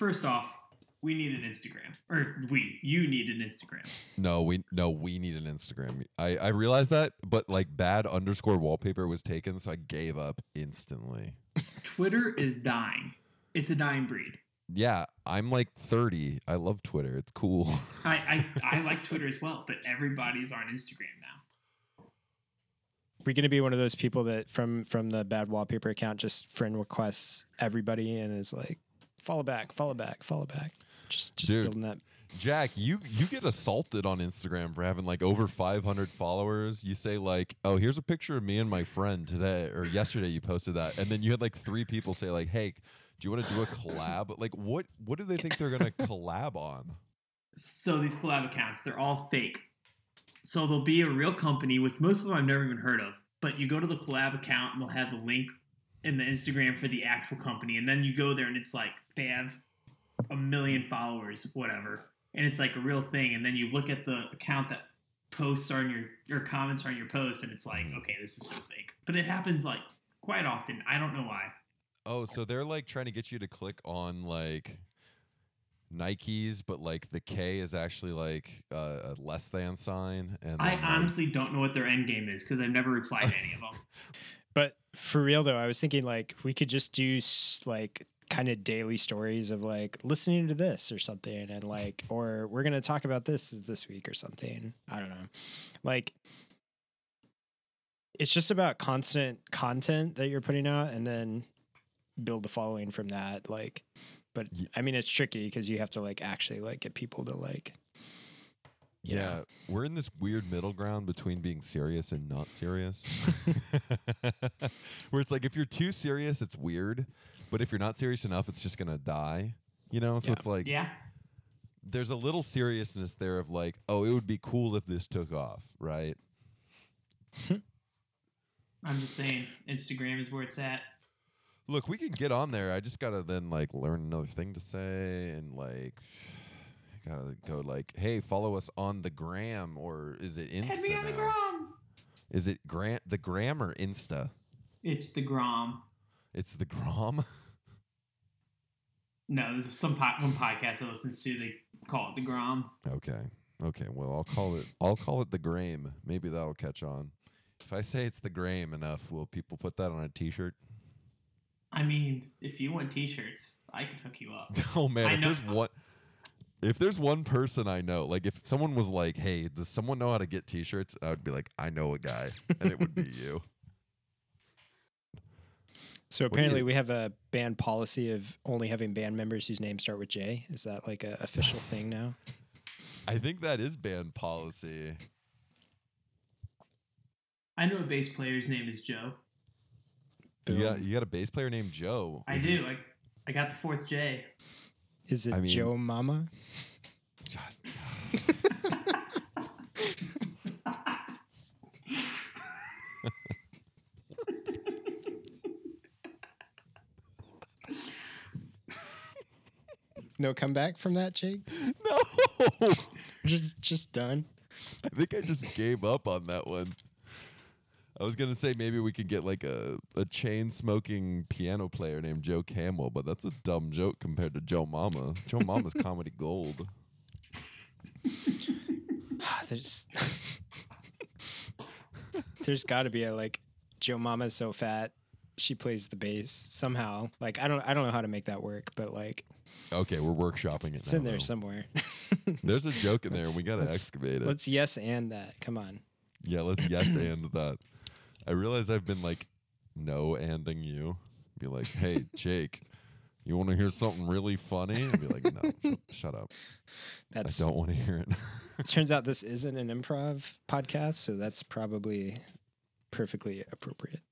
first off, we need an Instagram, or we, you need an Instagram. No, we no, we need an Instagram. I I realized that, but like bad underscore wallpaper was taken, so I gave up instantly. Twitter is dying. It's a dying breed. Yeah, I'm like 30. I love Twitter. It's cool. I, I, I like Twitter as well, but everybody's on Instagram now. We're gonna be one of those people that from from the bad wallpaper account just friend requests everybody and is like follow back, follow back, follow back. Just just Dude. building that. Jack, you you get assaulted on Instagram for having like over 500 followers. You say like, "Oh, here's a picture of me and my friend today or yesterday you posted that." And then you had like 3 people say like, "Hey, do you want to do a collab?" Like what what do they think they're going to collab on? So these collab accounts, they're all fake. So there'll be a real company, which most of them I've never even heard of. But you go to the collab account and they'll have the link in the Instagram for the actual company, and then you go there and it's like they have a million followers, whatever, and it's like a real thing. And then you look at the account that posts are on your your comments are on your post, and it's like, okay, this is so fake. But it happens like quite often. I don't know why. Oh, so they're like trying to get you to click on like Nikes, but like the K is actually like uh, a less than sign. And I then, like- honestly don't know what their end game is because I've never replied to any of them. But for real though, I was thinking like we could just do like kind of daily stories of like listening to this or something and like or we're going to talk about this this week or something. I don't know. Like it's just about constant content that you're putting out and then build the following from that like but I mean it's tricky because you have to like actually like get people to like Yeah, we're in this weird middle ground between being serious and not serious. Where it's like if you're too serious, it's weird, but if you're not serious enough, it's just gonna die. You know, so Yeah. it's like Yeah. there's a little seriousness there of like, oh, it would be cool if this took off, right? I'm just saying, Instagram is where it's at. Look, we can get on there. I just gotta then like learn another thing to say and like gotta go like, hey, follow us on the gram or is it Insta? Head me on the gram. Is it gram the gram or Insta? It's the gram. It's the gram. No, there's some po- one podcast I listen to. They call it the gram. Okay. Okay. Well, I'll call it. I'll call it the Grame. Maybe that'll catch on. If I say it's the Grame enough, will people put that on a T-shirt? I mean, if you want T-shirts, I can hook you up. Oh man, I if know- there's one, if there's one person I know, like if someone was like, "Hey, does someone know how to get T-shirts?" I would be like, "I know a guy," and it would be you. So do you- apparently we have a band policy of only having band members whose names start with J. Is that like an official thing now? I think that is band policy. I know a bass player's name is Joe. You got, you got a bass player named Joe. I Is do. I, I got the fourth J. Is it I mean- Joe Mama? No comeback from that, Jake? no. Just just done. I think I just gave up on that one. I was gonna say maybe we could get like a, a chain smoking piano player named Joe Camel, but that's a dumb joke compared to Joe Mama. Joe Mama's comedy gold. There's There's got to be a like Joe Mama's so fat she plays the bass somehow. Like I don't I don't know how to make that work, but like Okay, we're workshopping it. it's now, in there though. somewhere. There's a joke in there, Let's- we gotta let's- excavate it. Let's yes and that. Come on. yeah, let's yes and that. I realize I've been like no anding you. Be like, hey Jake, you want to hear something really funny? And be like, no, shut, shut up. That's I don't want to hear it. turns out this isn't an improv podcast, so that's probably perfectly appropriate.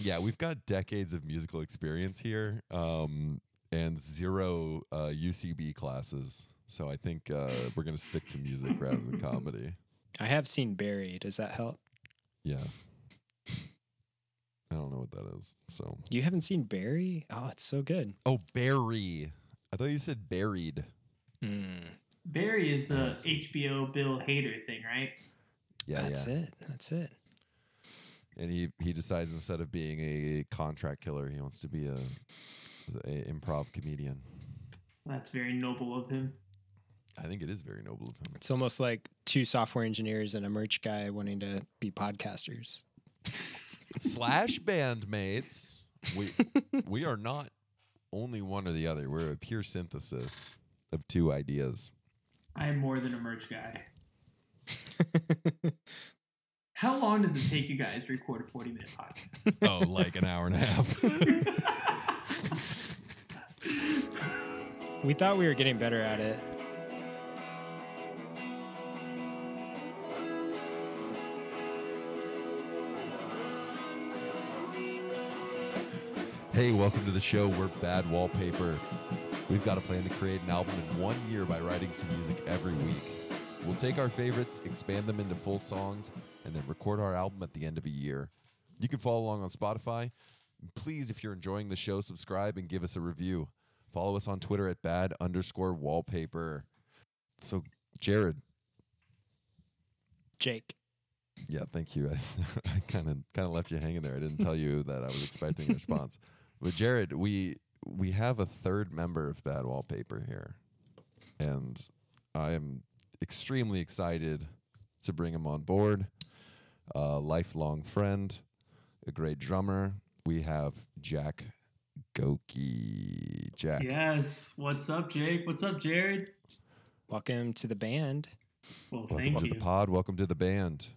Yeah, we've got decades of musical experience here, um, and zero uh, UCB classes. So I think uh, we're gonna stick to music rather than comedy. I have seen Barry. Does that help? Yeah. I don't know what that is. So You haven't seen Barry? Oh, it's so good. oh, Barry. I thought you said buried. Mm, Barry is the Yes. HBO Bill Hader thing, right? Yeah, that's yeah. it. That's it. And he he decides instead of being a contract killer, he wants to be a, a improv comedian. That's very noble of him. I think it is very noble of him. It's almost like two software engineers and a merch guy wanting to be podcasters. Slash bandmates. We we are not only one or the other. We're a pure synthesis of two ideas. I am more than a merch guy. How long does it take you guys to record a 40 minute podcast? Oh, like an hour and a half. we thought we were getting better at it. Hey, welcome to the show. We're Bad Wallpaper. We've got a plan to create an album in one year by writing some music every week. We'll take our favorites, expand them into full songs, and then record our album at the end of a year. You can follow along on Spotify. Please, if you're enjoying the show, subscribe and give us a review. Follow us on Twitter at bad underscore wallpaper. So, Jared, Jake. yeah, thank you. I kind of kind of left you hanging there. I didn't tell you that I was expecting a response. But Jared, we we have a third member of Bad Wallpaper here, and I am extremely excited to bring him on board. A lifelong friend, a great drummer. We have Jack Goki. Jack. yes. What's up, Jake? What's up, Jared? Welcome to the band. Well, Welcome thank to you. the pod. Welcome to the band.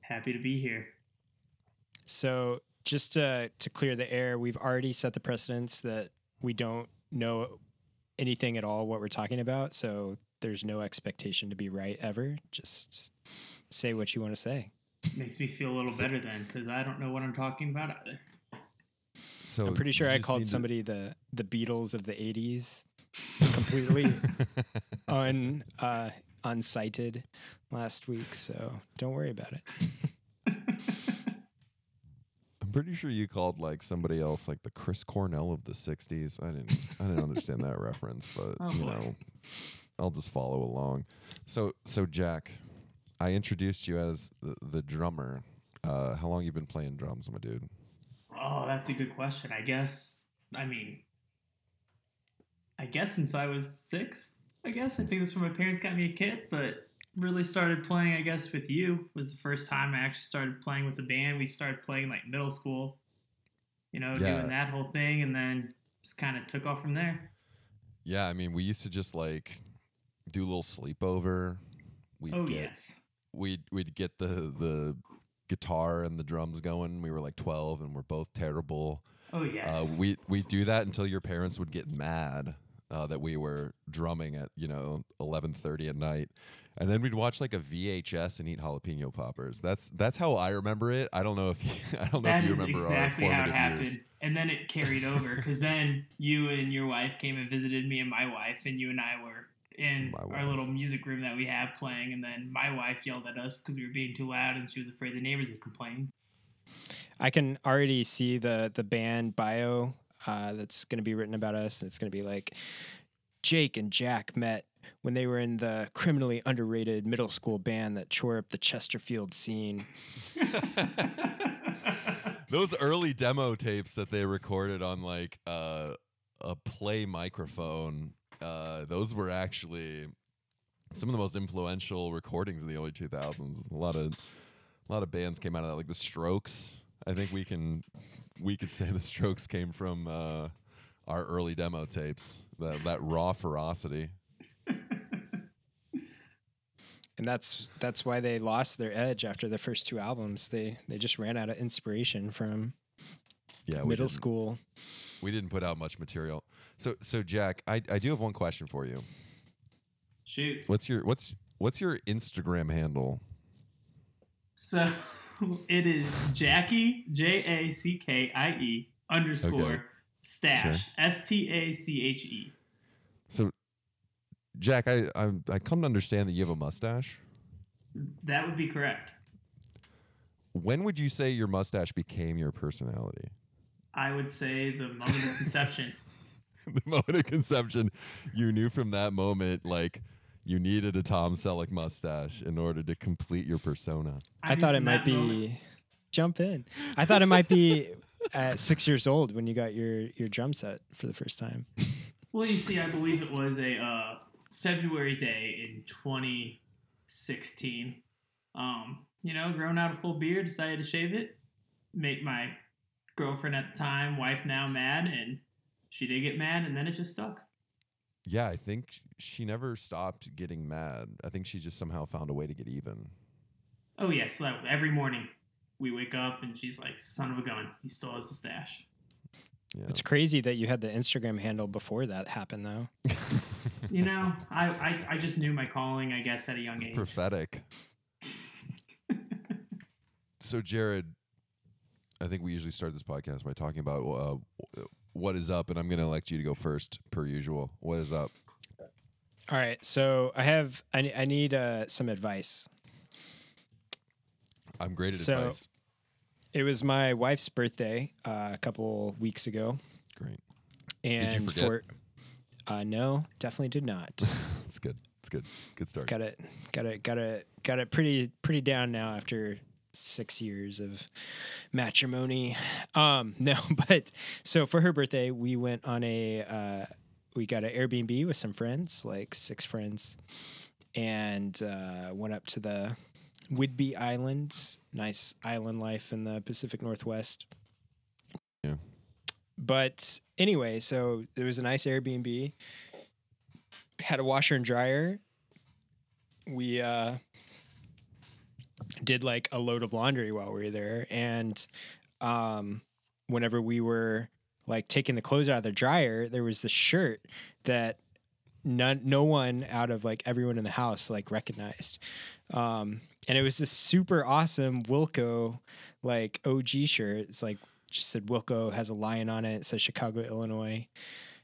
Happy to be here. So, just to, to clear the air, we've already set the precedence that we don't know anything at all what we're talking about. So, there's no expectation to be right ever. Just say what you want to say. Makes me feel a little better then, because I don't know what I'm talking about either. So I'm pretty sure I called need to- somebody the the Beatles of the '80s, completely un uh, unsighted last week. So don't worry about it. I'm pretty sure you called like somebody else like the Chris Cornell of the '60s. I didn't, I didn't understand that reference, but Oh, you boy. know, I'll just follow along. So, so Jack, I introduced you as the, the drummer. Uh, how long you been playing drums, my dude? Oh, that's a good question. I guess. I mean, I guess since I was six. I guess I think that's when my parents got me a kit, but really started playing. I guess with you was the first time I actually started playing with the band. We started playing like middle school. You know, Yeah. doing that whole thing, and then just kind of took off from there. Yeah, I mean, we used to just like do a little sleepover. We'd oh get yes. we'd we'd get the the guitar and the drums going. We were like 12 and we're both terrible. Oh yes. Uh, we we do that until your parents would get mad uh, that we were drumming at you know eleven thirty at night, and then we'd watch like a VHS and eat jalapeno poppers. That's that's how I remember it. I don't know if you, I don't know That if you is remember exactly our how it formative happened. years. And then it carried over because then you and your wife came and visited me and my wife, and you and I were in our little music room that we have playing. And then my wife yelled at us because we were being too loud, and she was afraid the neighbors would complain. I can already see the the band bio uh, that's going to be written about us, and it's going to be like Jake and Jack met when they were in the criminally underrated middle school band that tore up the Chesterfield scene. Those early demo tapes that they recorded on like uh, a play microphone, uh, those were actually some of the most influential recordings of the early 2000s. A lot of a lot of bands came out of that, like the Strokes. I think we can we could say the Strokes came from uh, our early demo tapes. That that raw ferocity. And that's that's why they lost their edge after the first two albums. They they just ran out of inspiration from Yeah, middle didn't- school. We didn't put out much material. So so Jack, I, I do have one question for you. Shoot. What's your what's what's your Instagram handle? So it is Jackie J A C K I E underscore Okay. stash S T A C H E. So, Jack, I, I I come to understand that you have a mustache. That would be correct. When would you say your mustache became your personality? I would say the moment of conception. the moment of conception, you knew from that moment, like you needed a Tom Selleck mustache in order to complete your persona. I, knew thought it might that moment- be jump in. I thought it might be at six years old when you got your your drum set for the first time. Well, you see, I believe it was a uh, February day in 2016. Um, you know, grown out a full beard, decided to shave it, make my girlfriend at the time, wife now, mad, and she did get mad, and then it just stuck. Yeah, I think she never stopped getting mad. I think she just somehow found a way to get even. Oh yes, so every morning we wake up and she's like, "Son of a gun, he still has the stash." Yeah. It's crazy that you had the Instagram handle before that happened, though. You know, I, I I just knew my calling, I guess, at a young It's age. prophetic. so, Jared, I think we usually start this podcast by talking about uh, what is up, and I'm going to elect you to go first, per usual. What is up? All right, so I have I, I need uh, some advice. I'm great at So- advice. It was my wife's birthday uh, a couple weeks ago, Great. and forget? for uh, no, definitely did not. It's good. It's good. Good start. got it, got it, got it, got it pretty pretty down now after six years of matrimony. Um, no, but so for her birthday, we went on a uh, we got an Airbnb with some friends, like six friends, and uh, went up to the Whidbey Islands. Nice island life in the Pacific Northwest. Yeah. But anyway, so there was a nice Airbnb. Had a washer and dryer. We uh, did like a load of laundry while we were there, and um, whenever we were like taking the clothes out of the dryer, there was this shirt that none, no one out of like everyone in the house like recognized. Um, and it was this super awesome Wilco like OG shirt. It's like just said Wilco has a lion on it. It says Chicago, Illinois.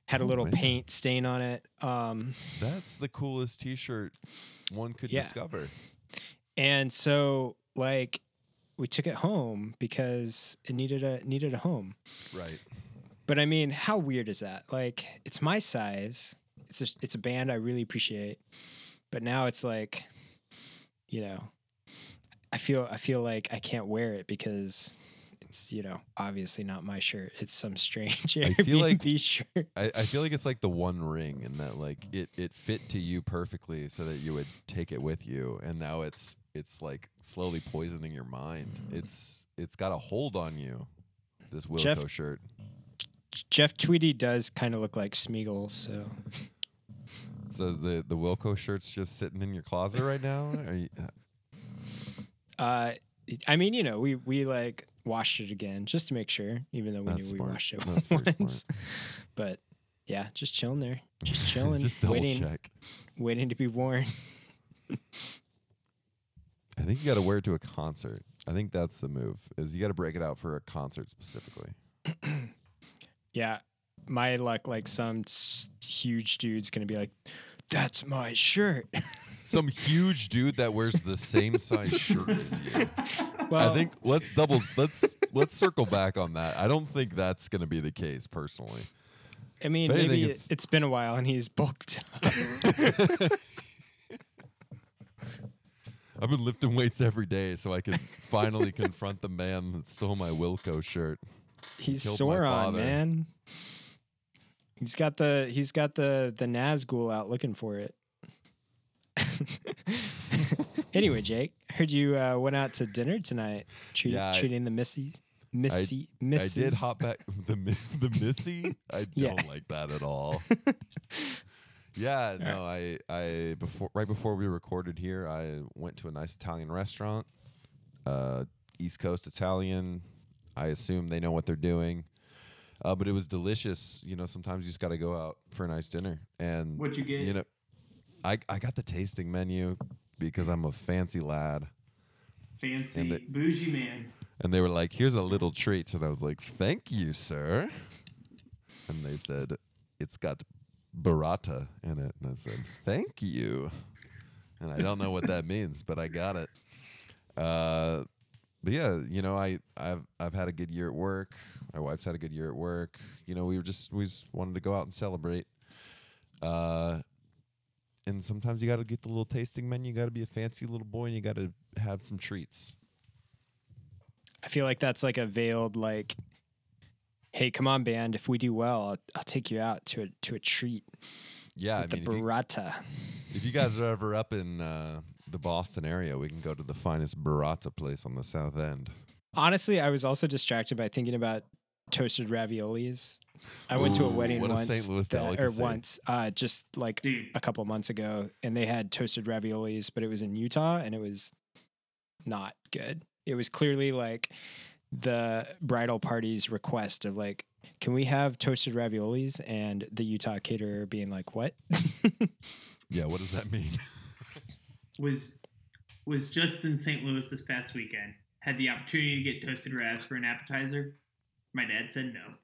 Had a Oh, little man. paint stain on it. Um, That's the coolest T-shirt one could Yeah. discover. And so like we took it home because it needed a needed a home. Right. But I mean, how weird is that? Like, it's my size. It's a, it's a band I really appreciate. But now it's like, you know, I feel I feel like I can't wear it because it's you know obviously not my shirt. It's some strange I feel like- Airbnb shirt. I, I feel like it's like the one ring and that like it, it fit to you perfectly so that you would take it with you and now it's it's like slowly poisoning your mind. It's it's got a hold on you. This Wilco Jeff- shirt. Jeff Tweedy does kind of look like Smeagol, so So the the Wilco shirt's just sitting in your closet right now? Are you, uh, I mean, you know, we we like washed it again just to make sure, even though we knew smart. we washed it That's once. But yeah, just chilling there, just chilling, just waiting, check. waiting to be worn. I think you got to wear it to a concert. I think that's the move. Is you got to break it out for a concert specifically. Yeah, my luck, like some s- huge dude's gonna be like, "That's my shirt." Some huge dude that wears the same size shirt as you. well, I think let's double let's let's circle back on that. I don't think that's going to be the case personally. I mean, maybe it's- it's, been a while and he's bulked. I've been lifting weights every day so I can finally confront the man that stole my Wilco shirt. he's Killed my sore on father. man. He's got the he's got the the Nazgul out looking for it. anyway, Jake, heard you uh, went out to dinner tonight, treat, Yeah, I- treating the missy, missy, misses. I did hop back the the missy. I don't Yeah. like that at all. yeah, no, I I before right before we recorded here, I went to a nice Italian restaurant, uh, East Coast Italian. I assume they know what they're doing. Uh, but it was delicious. You know, sometimes you just got to go out for a nice dinner. And What'd you get? you know, I I got the tasting menu because I'm a fancy lad. Fancy, And it- bougie man. And they were like, "Here's a little treat," and I was like, "Thank you, sir." And they said, "It's got burrata in it," and I said, "Thank you." And I don't know what that means, but I got it. Uh, but yeah, you know, I I've I've had a good year at work. My wife's had a good year at work. You know, we were just we just wanted to go out and celebrate. Uh, and sometimes you got to get the little tasting menu. You got to be a fancy little boy, and you got to have some treats. I feel like that's like a veiled like hey, come on, band. If we do well, I'll, I'll take you out to a to a treat Yeah, I with the mean, if you, burrata. if you guys are ever up in uh, the Boston area, we can go to the finest burrata place on the South End. Honestly, I was also distracted by thinking about toasted raviolis. I went to a wedding what a once, Louis that- or once, uh, just like Dude, a couple months ago, and they had toasted raviolis, but it was in Utah, and it was not good. It was clearly like the bridal party's request of like, can we have toasted raviolis? And the Utah caterer being like, what? Yeah, what does that mean? was was just in St. Louis this past weekend. Had the opportunity to get toasted ravs for an appetizer. My dad said no.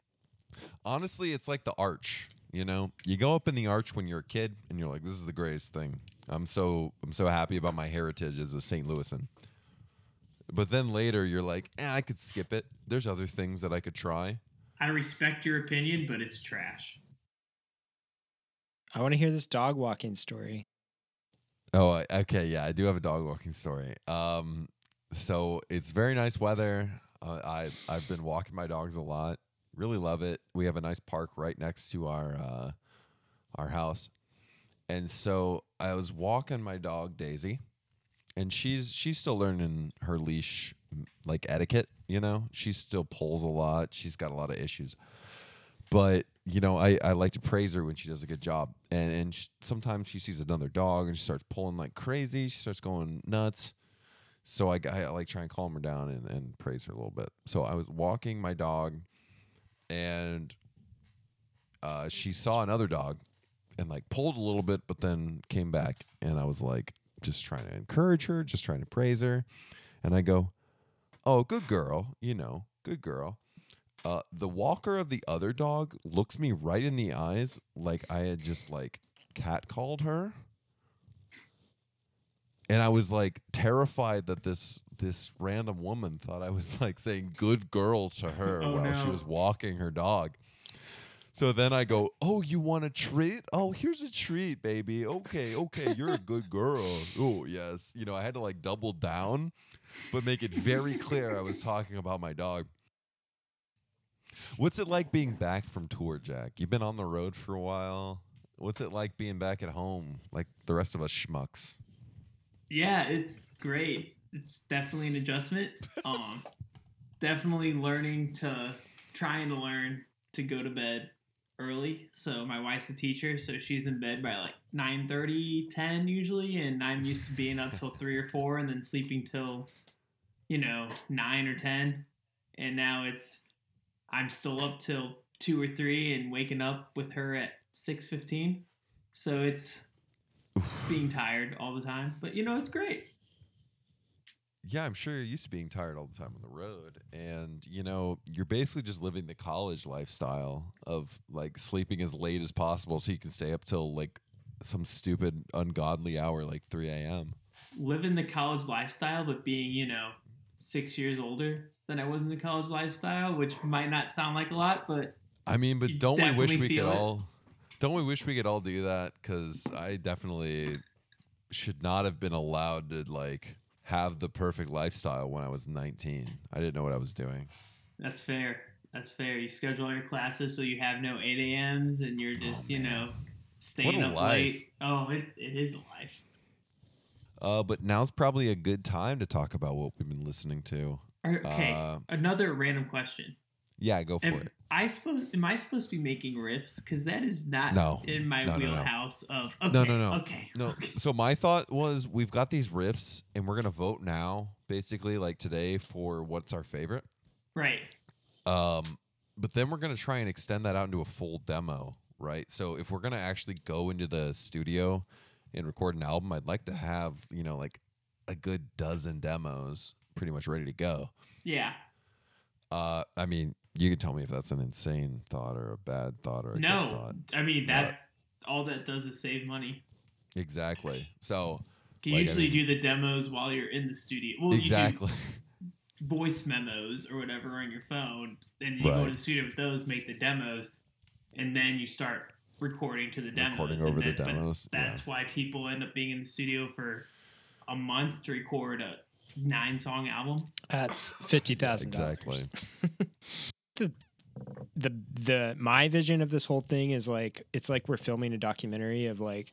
Honestly, it's like the arch. You know, you go up in the arch when you're a kid, and you're like, "This is the greatest thing." I'm so I'm so happy about my heritage as a St. Louisan. But then later, you're like, eh, "I could skip it. There's other things that I could try." I respect your opinion, but it's trash. I want to hear this dog walking story. Oh, okay, yeah, I do have a dog walking story. Um, so it's very nice weather. Uh, I I've been walking my dogs a lot. Really love it. We have a nice park right next to our uh, our house, and so I was walking my dog Daisy, and she's she's still learning her leash like etiquette. You know, she still pulls a lot. She's got a lot of issues, but you know, I, I like to praise her when she does a good job. And and sh- sometimes she sees another dog and she starts pulling like crazy. She starts going nuts. So I, I like try and calm her down and, and praise her a little bit. So I was walking my dog, and uh, she saw another dog, and like pulled a little bit, but then came back. And I was like, just trying to encourage her, just trying to praise her. And I go, "Oh, good girl, you know, good girl." Uh, the walker of the other dog looks me right in the eyes like I had just like catcalled her. And I was like terrified that this this random woman thought I was like saying good girl to her Oh, while she was walking her dog. So then I go, "Oh, you want a treat? Oh, here's a treat, baby. Okay, okay, you're a good girl. Oh, yes. You know, I had to like double down, but make it very clear I was talking about my dog. What's it like being back from tour, Jack? You've been on the road for a while. What's it like being back at home, like the rest of us schmucks? Yeah, it's great. It's definitely an adjustment. Um, definitely learning to trying to learn to go to bed early. So my wife's a teacher, so she's in bed by like 9:30, 10 usually, and I'm used to being up till 3 or 4 and then sleeping till you know, 9 or 10. And now it's I'm still up till 2 or 3 and waking up with her at 6:15. So it's being tired all the time, but you know, it's great. Yeah, I'm sure you're used to being tired all the time on the road. And, you know, you're basically just living the college lifestyle of like sleeping as late as possible so you can stay up till like some stupid, ungodly hour like 3 a.m. living the college lifestyle, but being, you know, six years older than I was in the college lifestyle, which might not sound like a lot, but I mean, but don't we wish we could it. all don't we wish we could all do that? Because I definitely should not have been allowed to like have the perfect lifestyle when I was 19. I didn't know what I was doing. that's fair. That's fair. You schedule all your classes so you have no 8 a.m.s and you're just, you know, staying up life. late. Oh, it, it is a life. Uh, but now's probably a good time to talk about what we've been listening to. Okay, Uh, another random question. Yeah, go for Am it. I supposed am I supposed to be making riffs? Because that is not No. in my No, no, no. wheelhouse of okay, No, no, no. okay. No, okay. so my thought was we've got these riffs and we're gonna vote now, basically like today for what's our favorite. Right. Um, but then we're gonna try and extend that out into a full demo, right? So if we're gonna actually go into the studio and record an album, I'd like to have you know like a good dozen demos pretty much ready to go. Yeah. Uh, I mean, you can tell me if that's an insane thought or a bad thought or a No. good thought. I mean But- that's all that does is save money. Exactly. So You Like, I usually mean- do the demos while you're in the studio. Well, exactly. you do voice memos or whatever on your phone, and you go to the studio with those, make the demos, and then you start recording to the demos. Recording over the then- but demos, yeah. That's why people end up being in the studio for a month to record a nine song album. That's fifty thousand exactly. the the the my vision of this whole thing is like it's like we're filming a documentary of like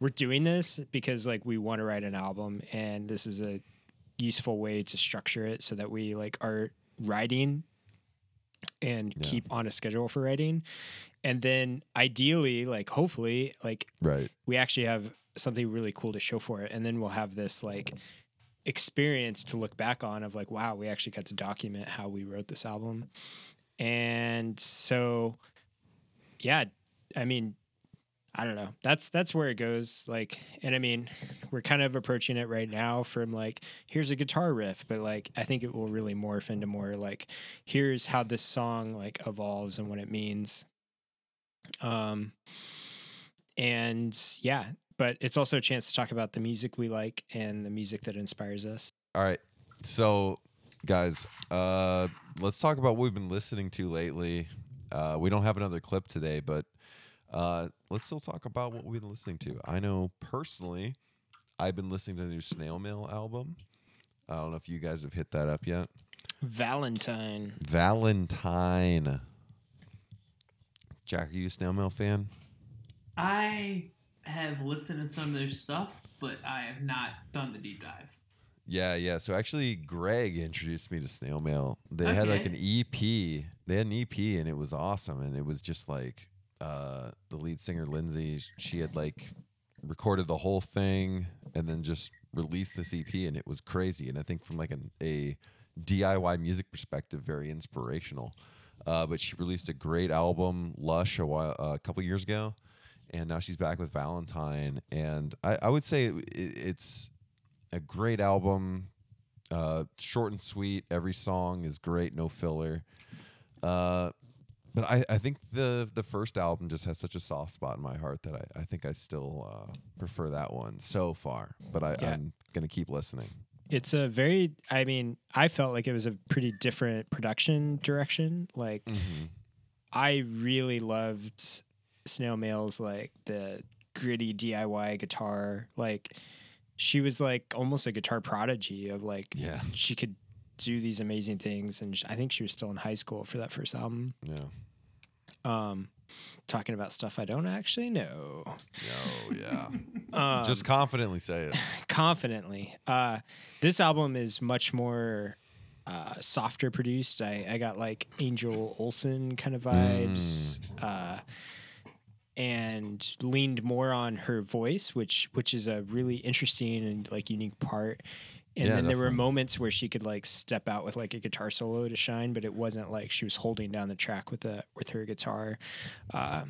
we're doing this because like we want to write an album and this is a useful way to structure it so that we like are writing and Yeah. keep on a schedule for writing and then ideally like hopefully like Right. we actually have something really cool to show for it and then we'll have this like experience to look back on of like wow we actually got to document how we wrote this album. And so yeah i mean i don't know. That's that's where it goes like and i mean we're kind of approaching it right now from like here's a guitar riff but like i think it will really morph into more like here's how this song like evolves and what it means. Um and yeah but it's also a chance to talk about the music we like and the music that inspires us All right. So, guys, uh, let's talk about what we've been listening to lately. Uh, we don't have another clip today, but uh, let's still talk about what we've been listening to. I know personally, I've been listening to the new Snail Mail album. I don't know if you guys have hit that up yet. valentine Valentine. Jack, are you a Snail Mail fan? I have listened to some of their stuff, but I have not done the deep dive. Yeah, yeah. So actually, Greg introduced me to Snail Mail. They had like an EP. They had an EP, and it was awesome. And it was just like uh, the lead singer Lindsey. She had like recorded the whole thing and then just released this EP, and it was crazy. And I think from like an, a DIY music perspective, very inspirational. Uh, but she released a great album, Lush, a while uh, a couple years ago, and now she's back with Valentine. And I, I would say it, it's a great album, uh, short and sweet. Every song is great, no filler. Uh, but I, I think the the first album just has such a soft spot in my heart that I, I think I still uh, prefer that one so far. But I, Yeah. I'm gonna keep listening. it's a very i mean i felt like it was a pretty different production direction like i really loved snail mail's like the gritty diy guitar like she was like almost a guitar prodigy of like Yeah, she could do these amazing things and i think she was still in high school for that first album yeah, um talking about stuff i don't actually know oh yeah. um, just confidently say it. confidently. Uh, this album is much more uh, softer produced. I, I got like Angel Olsen kind of vibes, uh, and leaned more on her voice, which which is a really interesting and like unique part. And Yeah, then there were moments where she could like step out with like a guitar solo to shine, but it wasn't like she was holding down the track with the with her guitar. Uh,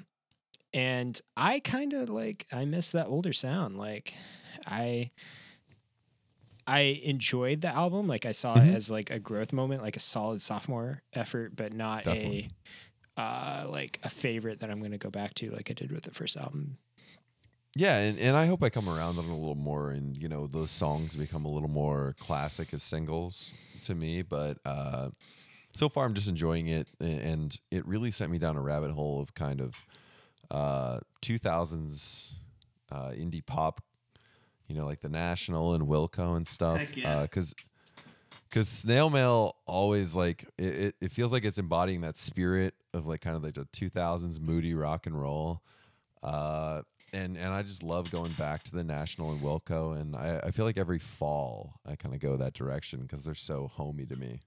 and I kind of like I miss that older sound. Like I I enjoyed the album. Like I saw Mhm. it as like a growth moment, like a solid sophomore effort, but not Definitely. a uh like a favorite that I'm gonna go back to like I did with the first album. Yeah, and, and I hope I come around on it a little more, and you know those songs become a little more classic as singles to me. But uh, so far, I'm just enjoying it, and it really sent me down a rabbit hole of kind of uh, 2000s uh, indie pop, you know, like the National and Wilco and stuff. Heck. Because because snail mail always like it, it, it feels like it's embodying that spirit of like kind of like the 2000s moody rock and roll uh and and i just love going back to the national and wilco and i, I feel like every fall i kind of go that direction because they're so homey to me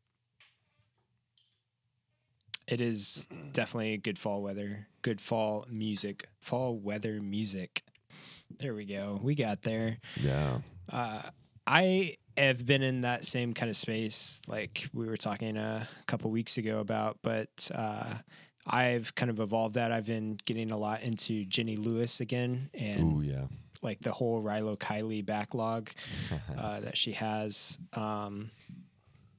It is definitely good fall weather, good fall music, fall weather music. There we go. We got there. yeah Uh, I have been in that same kind of space, like we were talking a couple weeks ago about, but uh, I've kind of evolved that. I've been getting a lot into Jenny Lewis again, and ooh yeah like the whole Rilo Kiley backlog uh, that she has. Um,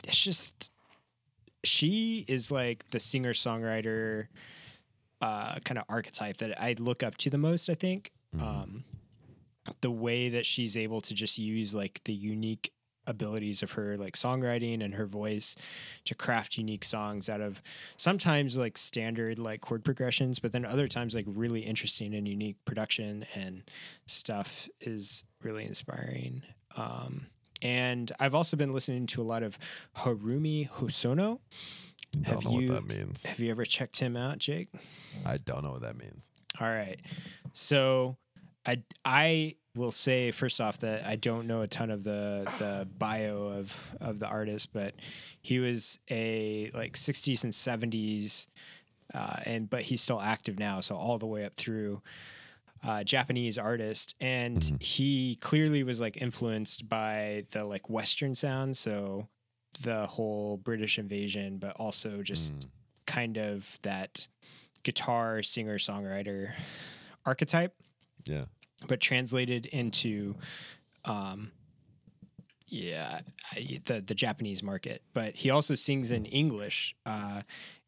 it's just she is like the singer songwriter uh, kind of archetype that I look up to the most. I think Mhm. um, the way that she's able to just use like the unique abilities of her like songwriting and her voice to craft unique songs out of sometimes like standard like chord progressions but then other times like really interesting and unique production and stuff is really inspiring um and I've also been listening to a lot of Haruomi Hosono Don't Have know you- what that means. Have you ever checked him out, Jake? I don't know what that means. All right. So I I will say first off that I don't know a ton of the the bio of of the artist, but he was a like 60s and 70s uh, and but he's still active now, so all the way up through uh, Japanese artist, and Mhm. he clearly was like influenced by the like Western sound, so the whole British invasion, but also just Mm. kind of that guitar singer songwriter archetype, Yeah. but translated into, um, yeah, I- the the Japanese market. But he also sings in English, uh,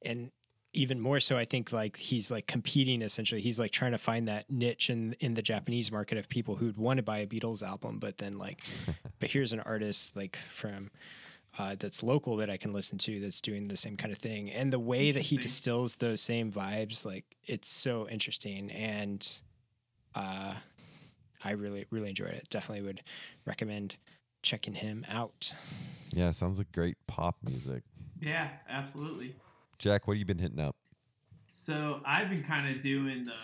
and even more so, I think like he's like competing essentially. He's like trying to find that niche in in the Japanese market of people who'd want to buy a Beatles album, but then like, but here's an artist like from uh, that's local that I can listen to that's doing the same kind of thing. And the way that he distills those same vibes, like it's so interesting. And uh, I really, really enjoyed it. Definitely would recommend checking him out. Yeah, sounds like great pop music. Yeah, absolutely. Jack, what have you been hitting up? So I've been kind of doing the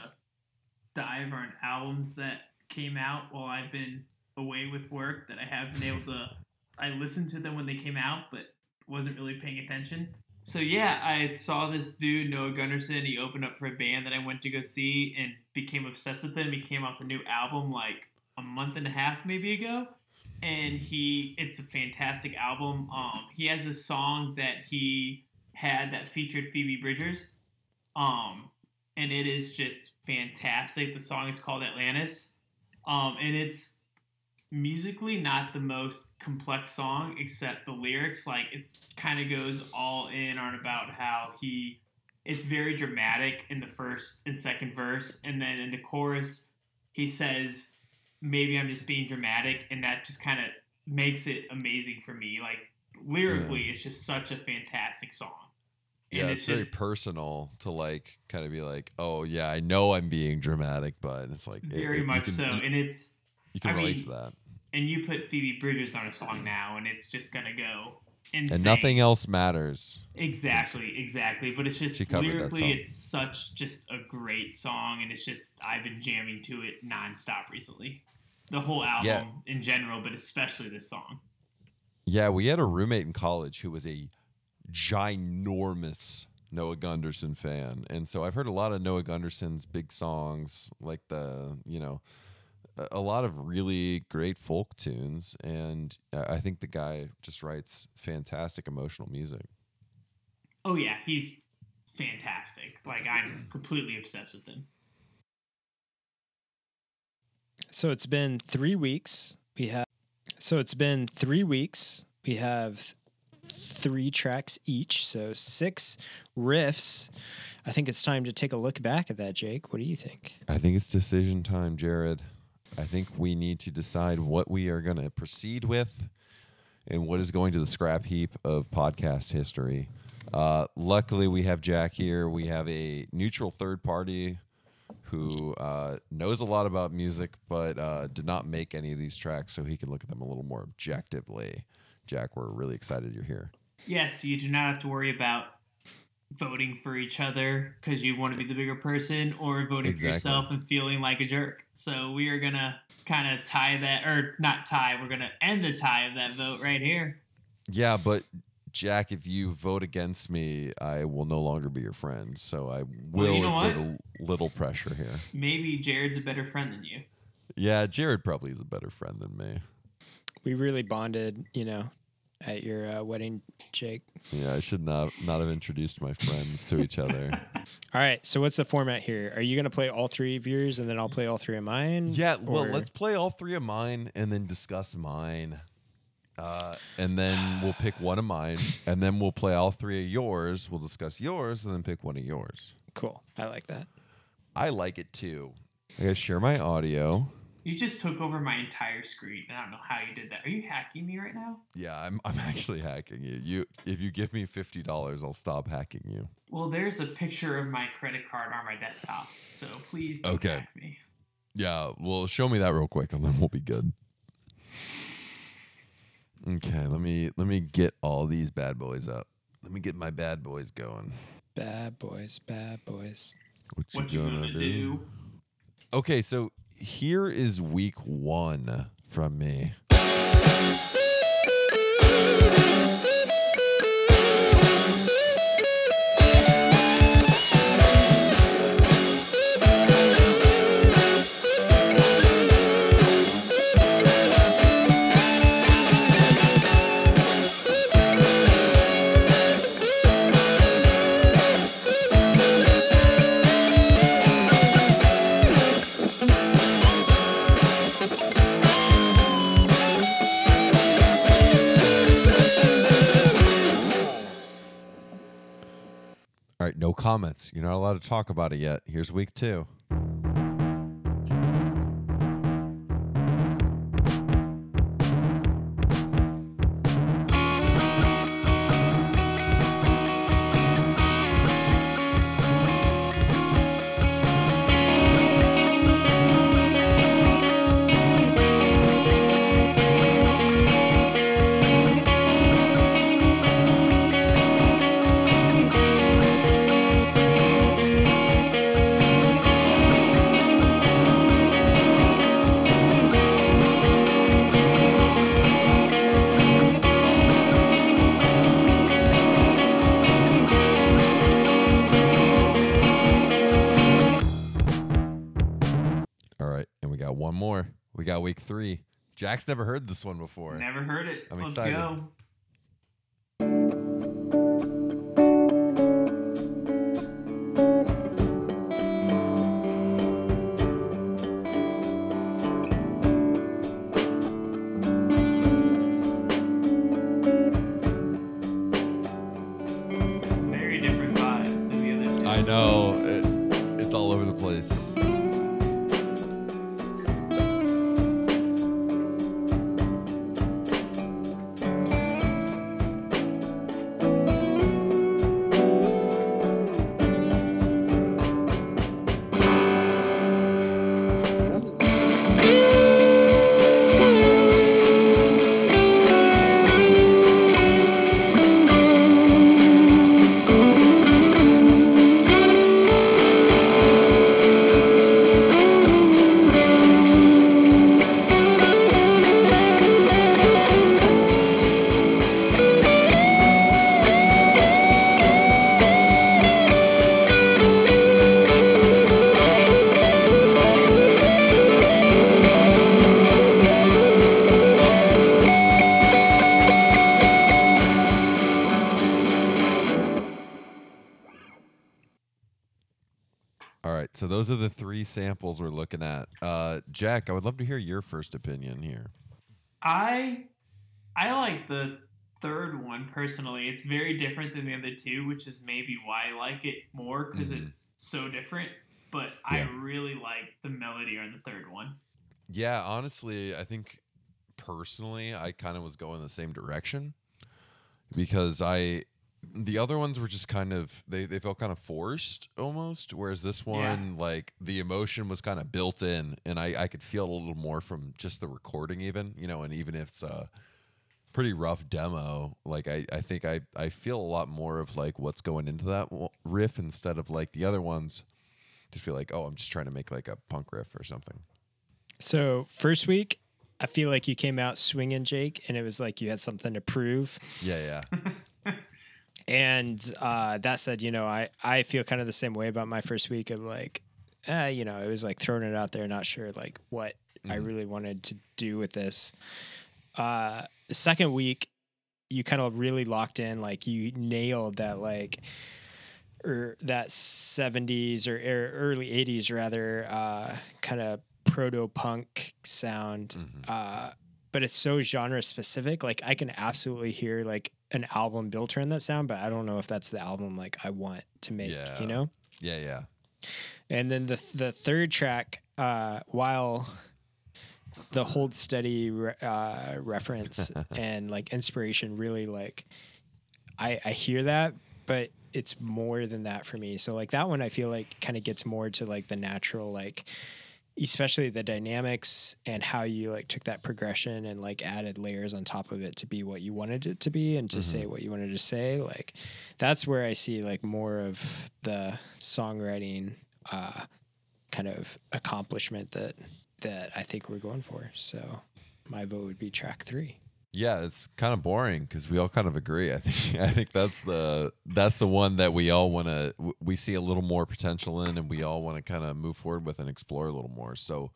dive on albums that came out while I've been away with work that I have been able to. I listened to them when they came out, but wasn't really paying attention. So yeah, I saw this dude Noah Gundersen. He opened up for a band that I went to go see and became obsessed with him. He came out a new album like a month and a half maybe ago, and he it's a fantastic album. Um, he has a song that he had that featured Phoebe Bridgers, um, and it is just fantastic. The song is called Atlantis, um, and it's musically not the most complex song except the lyrics like it's kind of goes all in on about how he it's very dramatic in the first and second verse and then in the chorus he says maybe i'm just being dramatic and that just kind of makes it amazing for me. Like lyrically it's just such a fantastic song. Yeah, And it's, very just- personal to like kind of be like, oh yeah, I know I'm being dramatic, but it's like very it- you much can- so and it's you can I relate mean, to that, and you put phoebe bridgers on a song now and it's just gonna go insane. and nothing else matters. Exactly, exactly. But it's just lyrically, it's such just a great song, and it's just I've been jamming to it nonstop recently. The whole album Yeah. in general, but especially this song. Yeah, we had a roommate in college who was a ginormous Noah Gundersen fan, and so I've heard a lot of Noah Gundersen's big songs, like the you know, a- a lot of really great folk tunes, and I I think the guy just writes fantastic emotional music. Oh yeah, he's fantastic. Like I'm completely obsessed with him. So it's been three weeks. We have so it's been three weeks. We have three tracks each, so six riffs. I think it's time to take a look back at that, Jake. What do you think? I think it's decision time, Jared. I think we need to decide what we are going to proceed with and what is going to the scrap heap of podcast history. Uh, luckily, we have Jack here. We have a neutral third party who uh, knows a lot about music, but uh, did not make any of these tracks, so he can look at them a little more objectively. Jack, we're really excited you're here. Yes, you do not have to worry about voting for each other because you want to be the bigger person, or voting Exactly. for yourself and feeling like a jerk. So we are gonna kind of tie that, or not tie. We're gonna end the tie of that vote right here. Yeah, but Jack, if you vote against me, I will no longer be your friend. So I will you know exert what? a little pressure here. Maybe Jared's a better friend than you. Yeah, Jared probably is a better friend than me. We really bonded, you know, at your uh, wedding, Jake. Yeah, I should not not have introduced my friends to each other. All right. So what's the format here? Are you going to play all three of yours and then I'll play all three of mine? yeah, well, Or- let's play all three of mine and then discuss mine. Uh, and then we'll pick one of mine, and then we'll play all three of yours. We'll discuss yours, and then pick one of yours. Cool. I like that. I like it too. I gotta share my audio. You just took over my entire screen. I don't know how you did that. Are you hacking me right now? Yeah, I'm I'm actually hacking you. You if you give me fifty dollars, I'll stop hacking you. Well, there's a picture of my credit card on my desktop, so please don't Okay. hack me. Yeah, well, show me that real quick, and then we'll be good. Okay, let me let me get all these bad boys up. Let me get my bad boys going. Bad boys, bad boys. What you, What you gonna do? Okay, so here is week one from me. No comments. You're not allowed to talk about it yet. Here's week two. Three. Jack's never heard this one before. Never heard it. I'm Let's excited. go. Samples we're looking at. Uh, Jack, I would love to hear your first opinion here. I I like the third one personally. It's very different than the other two, which is maybe why I like it more because Mhm. it's so different. But I really like the melody on the third one. Yeah, honestly, I think personally, I kind of was going the same direction because I the other ones were just kind of they, they felt kind of forced almost whereas this Yeah. one like the emotion was kind of built in and I, I could feel a little more from just the recording even you know and even if it's a pretty rough demo like I, I think I, I feel a lot more of like what's going into that riff instead of like the other ones just feel like oh I'm just trying to make like a punk riff or something So first week, I feel like you came out swinging, Jake, and it was like you had something to prove. yeah yeah And uh, that said, you know, I I feel kind of the same way about my first week of like, eh, you know, it was like throwing it out there, not sure like what I Mhm. really wanted to do with this. Uh, the second week, you kind of really locked in, like you nailed that like. Or that 70s or er- early 80s rather uh, kind of proto punk sound Mhm. uh, but it's so genre specific. Like I can absolutely hear like an album built around that sound, but I don't know if that's the album like I want to make. Yeah. You know. yeah yeah And then the the third track, uh, while the hold steady re- uh, reference and like inspiration really like I I hear that, but it's more than that for me. So like that one I feel like kind of gets more to like the natural like especially the dynamics and how you like took that progression and like added layers on top of it to be what you wanted it to be and to say what you wanted to say like that's where i see like more of the songwriting uh kind of accomplishment that that i think we're going for. So my vote would be track three Yeah, it's kind of boring because we all kind of agree. I think I think that's the that's the one that we all want to we see a little more potential in, and we all want to kind of move forward with and explore a little more. So,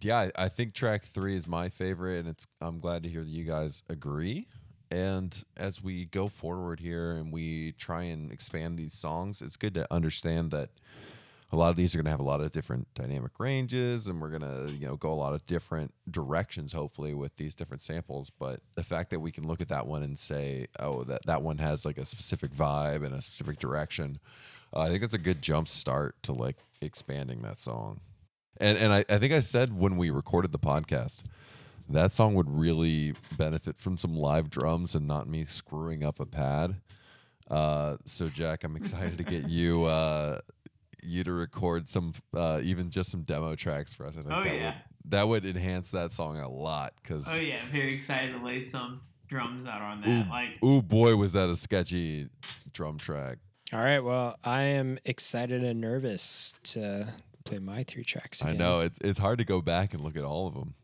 yeah, I, think track three is my favorite, and it's I'm glad to hear that you guys agree. And as we go forward here and we try and expand these songs, it's good to understand that a lot of these are going to have a lot of different dynamic ranges and we're going to you know go a lot of different directions hopefully with these different samples. But the fact that we can look at that one and say oh that that one has like a specific vibe and a specific direction uh, i think that's a good jump start to like expanding that song. And and I, I think i said when we recorded the podcast that song would really benefit from some live drums and not me screwing up a pad. Uh, so jack i'm excited to get you uh, you to record some uh, even just some demo tracks for us. I think Oh, that yeah. would that would enhance that song a lot because Oh yeah, I'm very excited to lay some drums out on that. Like ooh boy was that a sketchy drum track. all right well i am excited and nervous to play my three tracks I know it's it's hard to go back and look at all of them.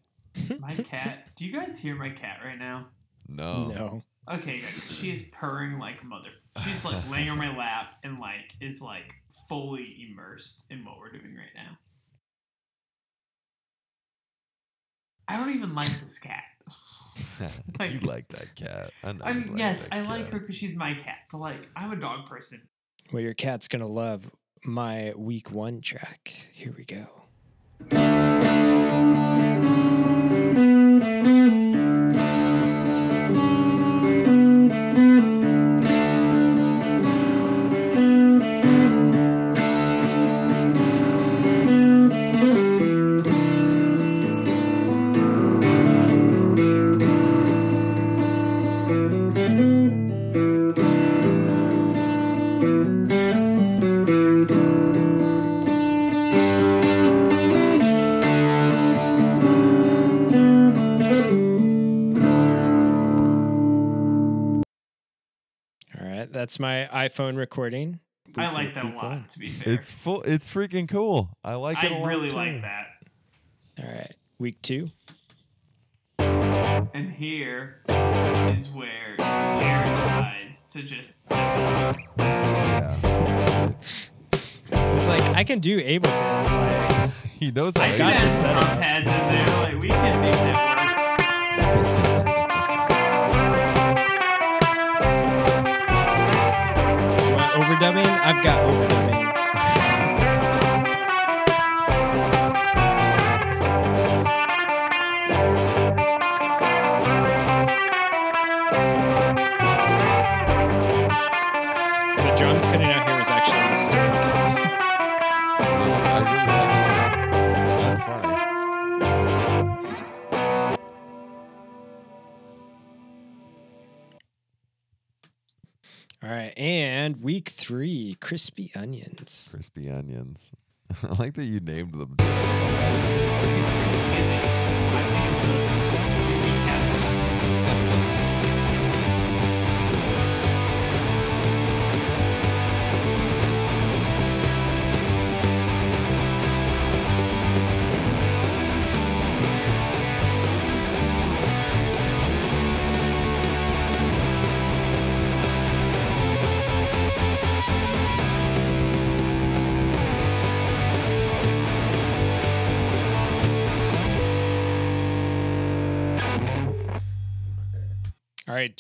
my cat. Do you guys hear my cat right now? No, no Okay, she is purring like mother. She's like laying on my lap and like is like fully immersed in what we're doing right now. I don't even like this cat. you Like- like that cat. I, know I mean, like yes, that I like her because she's my cat, but like I'm a dog person. well your cat's gonna love my week one track here we go that's my iphone recording I like that a lot. one. To be fair, It's full. It's freaking cool. I like it a I lot I really too. like that. all right week two And here is where Jared decides to just step up. Yeah, it's like i can do ableton like he knows. I how got to- this this set drum up. pads in there. Like we can make that overdubbing? I've got overdubbing. The drums cutting out here was actually a mistake right and week three crispy onions Crispy onions. I like that you named them.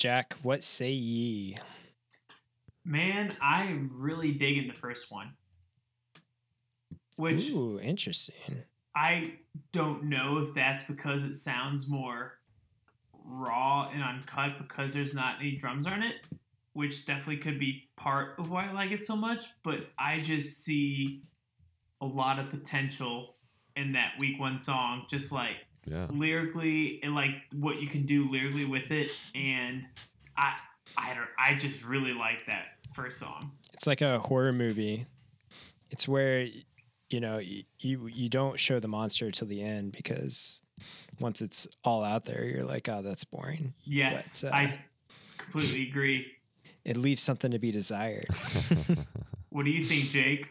Jack what say ye Man, I am really digging the first one. Which ooh interesting I don't know if that's because it sounds more raw and uncut because there's not any drums on it, which definitely could be part of why I like it so much. But I just see a lot of potential in that week one song, just like Yeah. lyrically and like what you can do lyrically with it. And I, I don't, I just really like that first song. it's like a horror movie it's where you know, you you don't show the monster till the end because once it's all out there, you're like, oh, that's boring. Yes, But, uh, I completely agree. It leaves something to be desired. What do you think, Jake?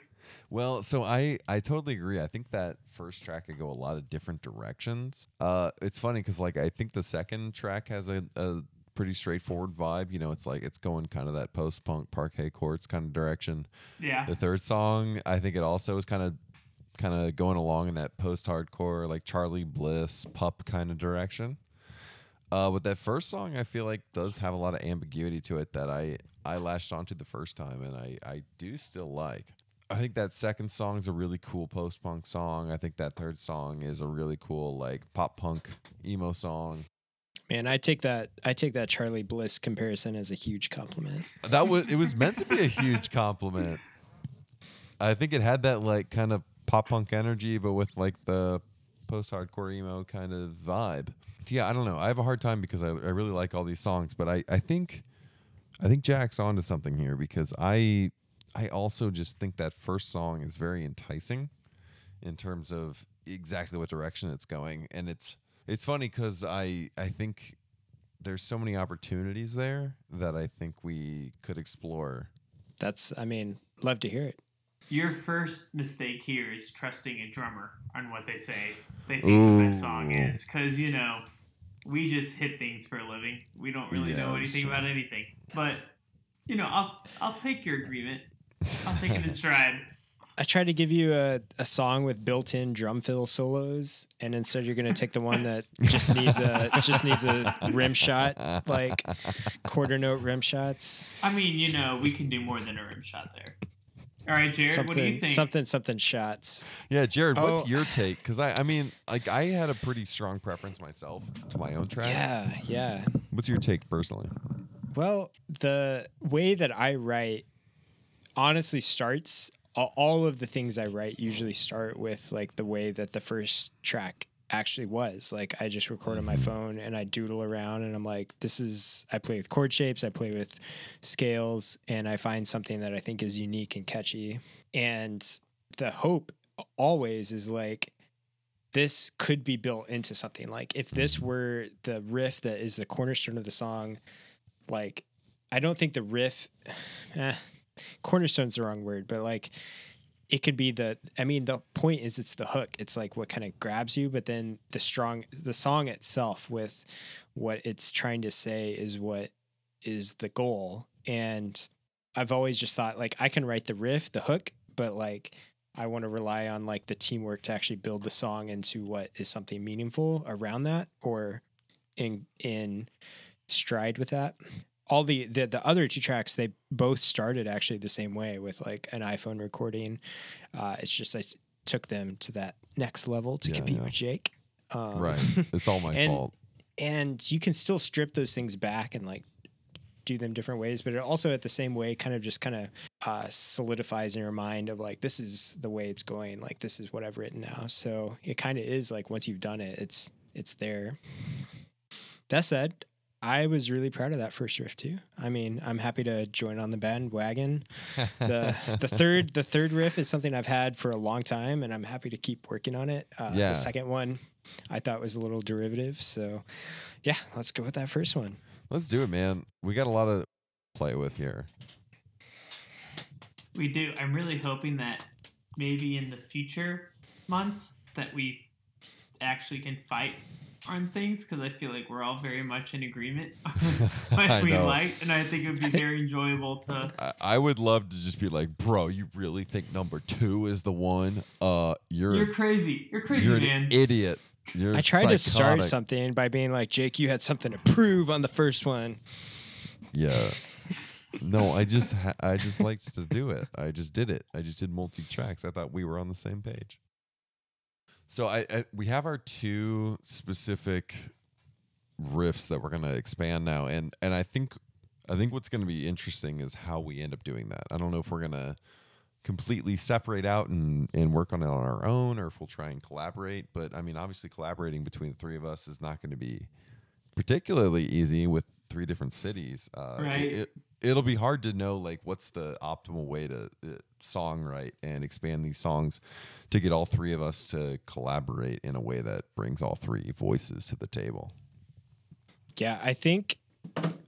Well, so I I totally agree. I think that first track could go a lot of different directions. Uh, it's funny because like I think the second track has a, a pretty straightforward vibe. You know, it's like it's going kind of that post punk parquet courts kind of direction. Yeah, The third song, I think it also is kind of kind of going along in that post hardcore like Charly Bliss pup kind of direction. Uh, but that first song, I feel like does have a lot of ambiguity to it that I I latched onto the first time, and I I do still like. I think that second song is a really cool post punk song. I think that third song is a really cool like pop punk emo song. Man, I take that I take that Charly Bliss comparison as a huge compliment. That was it was meant to be a huge compliment. I think it had that like kind of pop punk energy, but with like the post hardcore emo kind of vibe. Yeah, I don't know. I have a hard time because I, I really like all these songs, but I, I think I think Jack's onto something here because I I also just think that first song is very enticing in terms of exactly what direction it's going, and it's it's funny because I I think there's so many opportunities there that I think we could explore. That's I mean, love to hear it. your first mistake here is trusting a drummer on what they say they think the best song is, because you know we just hit things for a living. We don't really Yeah, know anything true. about anything. But you know, I'll I'll take your agreement. I'll take it in stride. I tried to give you a, a song with built-in drum fill solos, and instead you're gonna take the one that just needs a just needs a rim shot, like quarter note rim shots. I mean, you know, we can do more than a rim shot there. All right, Jared, what do you Something think? something something shots. Yeah, Jared, what's Oh. your take? Because I, I mean, like I had a pretty strong preference myself to my own track. Yeah, yeah. What's your take personally? Well, the way that I write honestly starts all of the things I write usually start with like the way that the first track actually was. Like I just record on my phone and I doodle around and I'm like, this is I play with chord shapes, I play with scales, and I find something that I think is unique and catchy. And the hope always is like this could be built into something. Like if this were the riff that is the cornerstone of the song, like I don't think the riff eh, cornerstone's the wrong word, but like it could be the I mean the point is it's the hook. It's like what kind of grabs you, but then the strong the song itself with what it's trying to say is what is the goal. And I've always just thought like I can write the riff, the hook, but like I want to rely on like the teamwork to actually build the song into what is something meaningful around that or in in stride with that. All the, the the other two tracks they both started actually the same way with like an iPhone recording. Uh, it's just I took them to that next level to Yeah, compete yeah. with Jake. Um, right. It's all my and- fault. and you can still strip those things back and like do them different ways but it also at the same way kind of just kind of uh, solidifies in your mind of like this is the way it's going like this is what i've written now so it kind of is like once you've done it it's it's there that said i was really proud of that first riff too i mean i'm happy to join on the bandwagon the the third the third riff is something I've had for a long time, and I'm happy to keep working on it. Uh, Yeah. The second one I thought was a little derivative, so yeah, let's go with that first one. Let's do it, man. We got a lot to play with here. We do. I'm really hoping that maybe in the future months that we actually can fight on things because I feel like we're all very much in agreement on what I we know. like, and I think it would be very enjoyable to. I, I would love to just be like, bro, you really think number two is the one? Uh, you're You're crazy. You're crazy, you're an man. idiot. You're I tried to start something by being like, Jake, you had something to prove on the first one. Yeah. No, I just ha- I just liked to do it. I just did it. I just did multi tracks. I thought we were on the same page. So I, I we have our two specific riffs that we're gonna expand now, and and I think I think what's gonna be interesting is how we end up doing that. I don't know if we're gonna completely separate out and and work on it on our own, or if we'll try and collaborate. But I mean, obviously, collaborating between the three of us is not going to be particularly easy with three different cities. Uh, it- Right. It, it'll be hard to know like what's the optimal way to uh, songwrite and expand these songs to get all three of us to collaborate in a way that brings all three voices to the table. Yeah, I think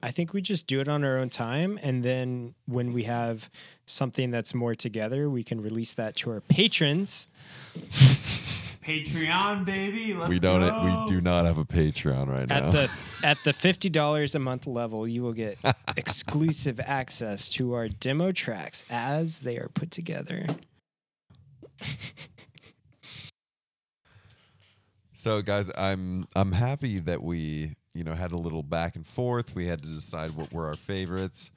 I think we just do it on our own time and then when we have something that's more together, we can release that to our patrons. Patreon, baby. Let's we don't. Go. We do not have a Patreon right now. At the at the fifty dollars a month level, you will get exclusive access to our demo tracks as they are put together. So guys, I'm I'm happy that we you know had a little back and forth. We had to decide what were our favorites,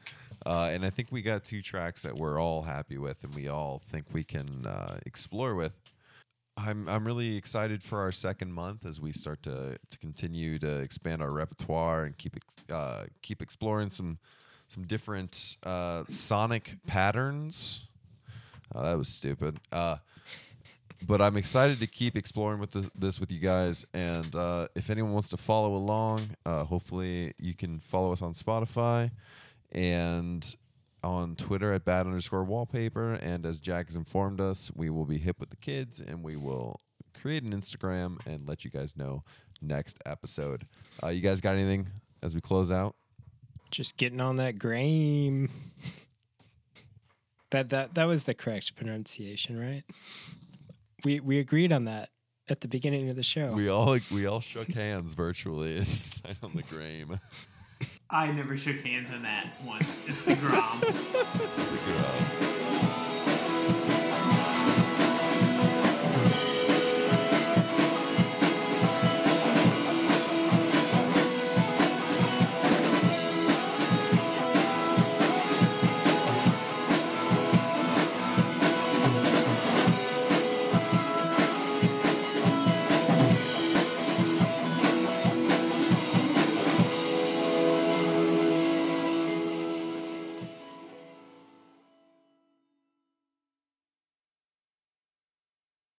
uh, and I think we got two tracks that we're all happy with, and we all think we can uh, explore with. I'm I'm really excited for our second month as we start to to continue to expand our repertoire and keep uh, keep exploring some some different uh, sonic patterns. Oh, that was stupid. Uh, but I'm excited to keep exploring with this, this with you guys. And uh, if anyone wants to follow along, uh, hopefully you can follow us on Spotify and on Twitter at bad underscore wallpaper. And as Jack has informed us, we will be hip with the kids and we will create an Instagram and let you guys know next episode. Uh, you guys got anything as we close out? Just getting on that grame. That that that was the correct pronunciation, right? We we agreed on that at the beginning of the show. We all we all shook hands virtually and decided on the grame. I never shook hands on that once. It's the Grom. It up.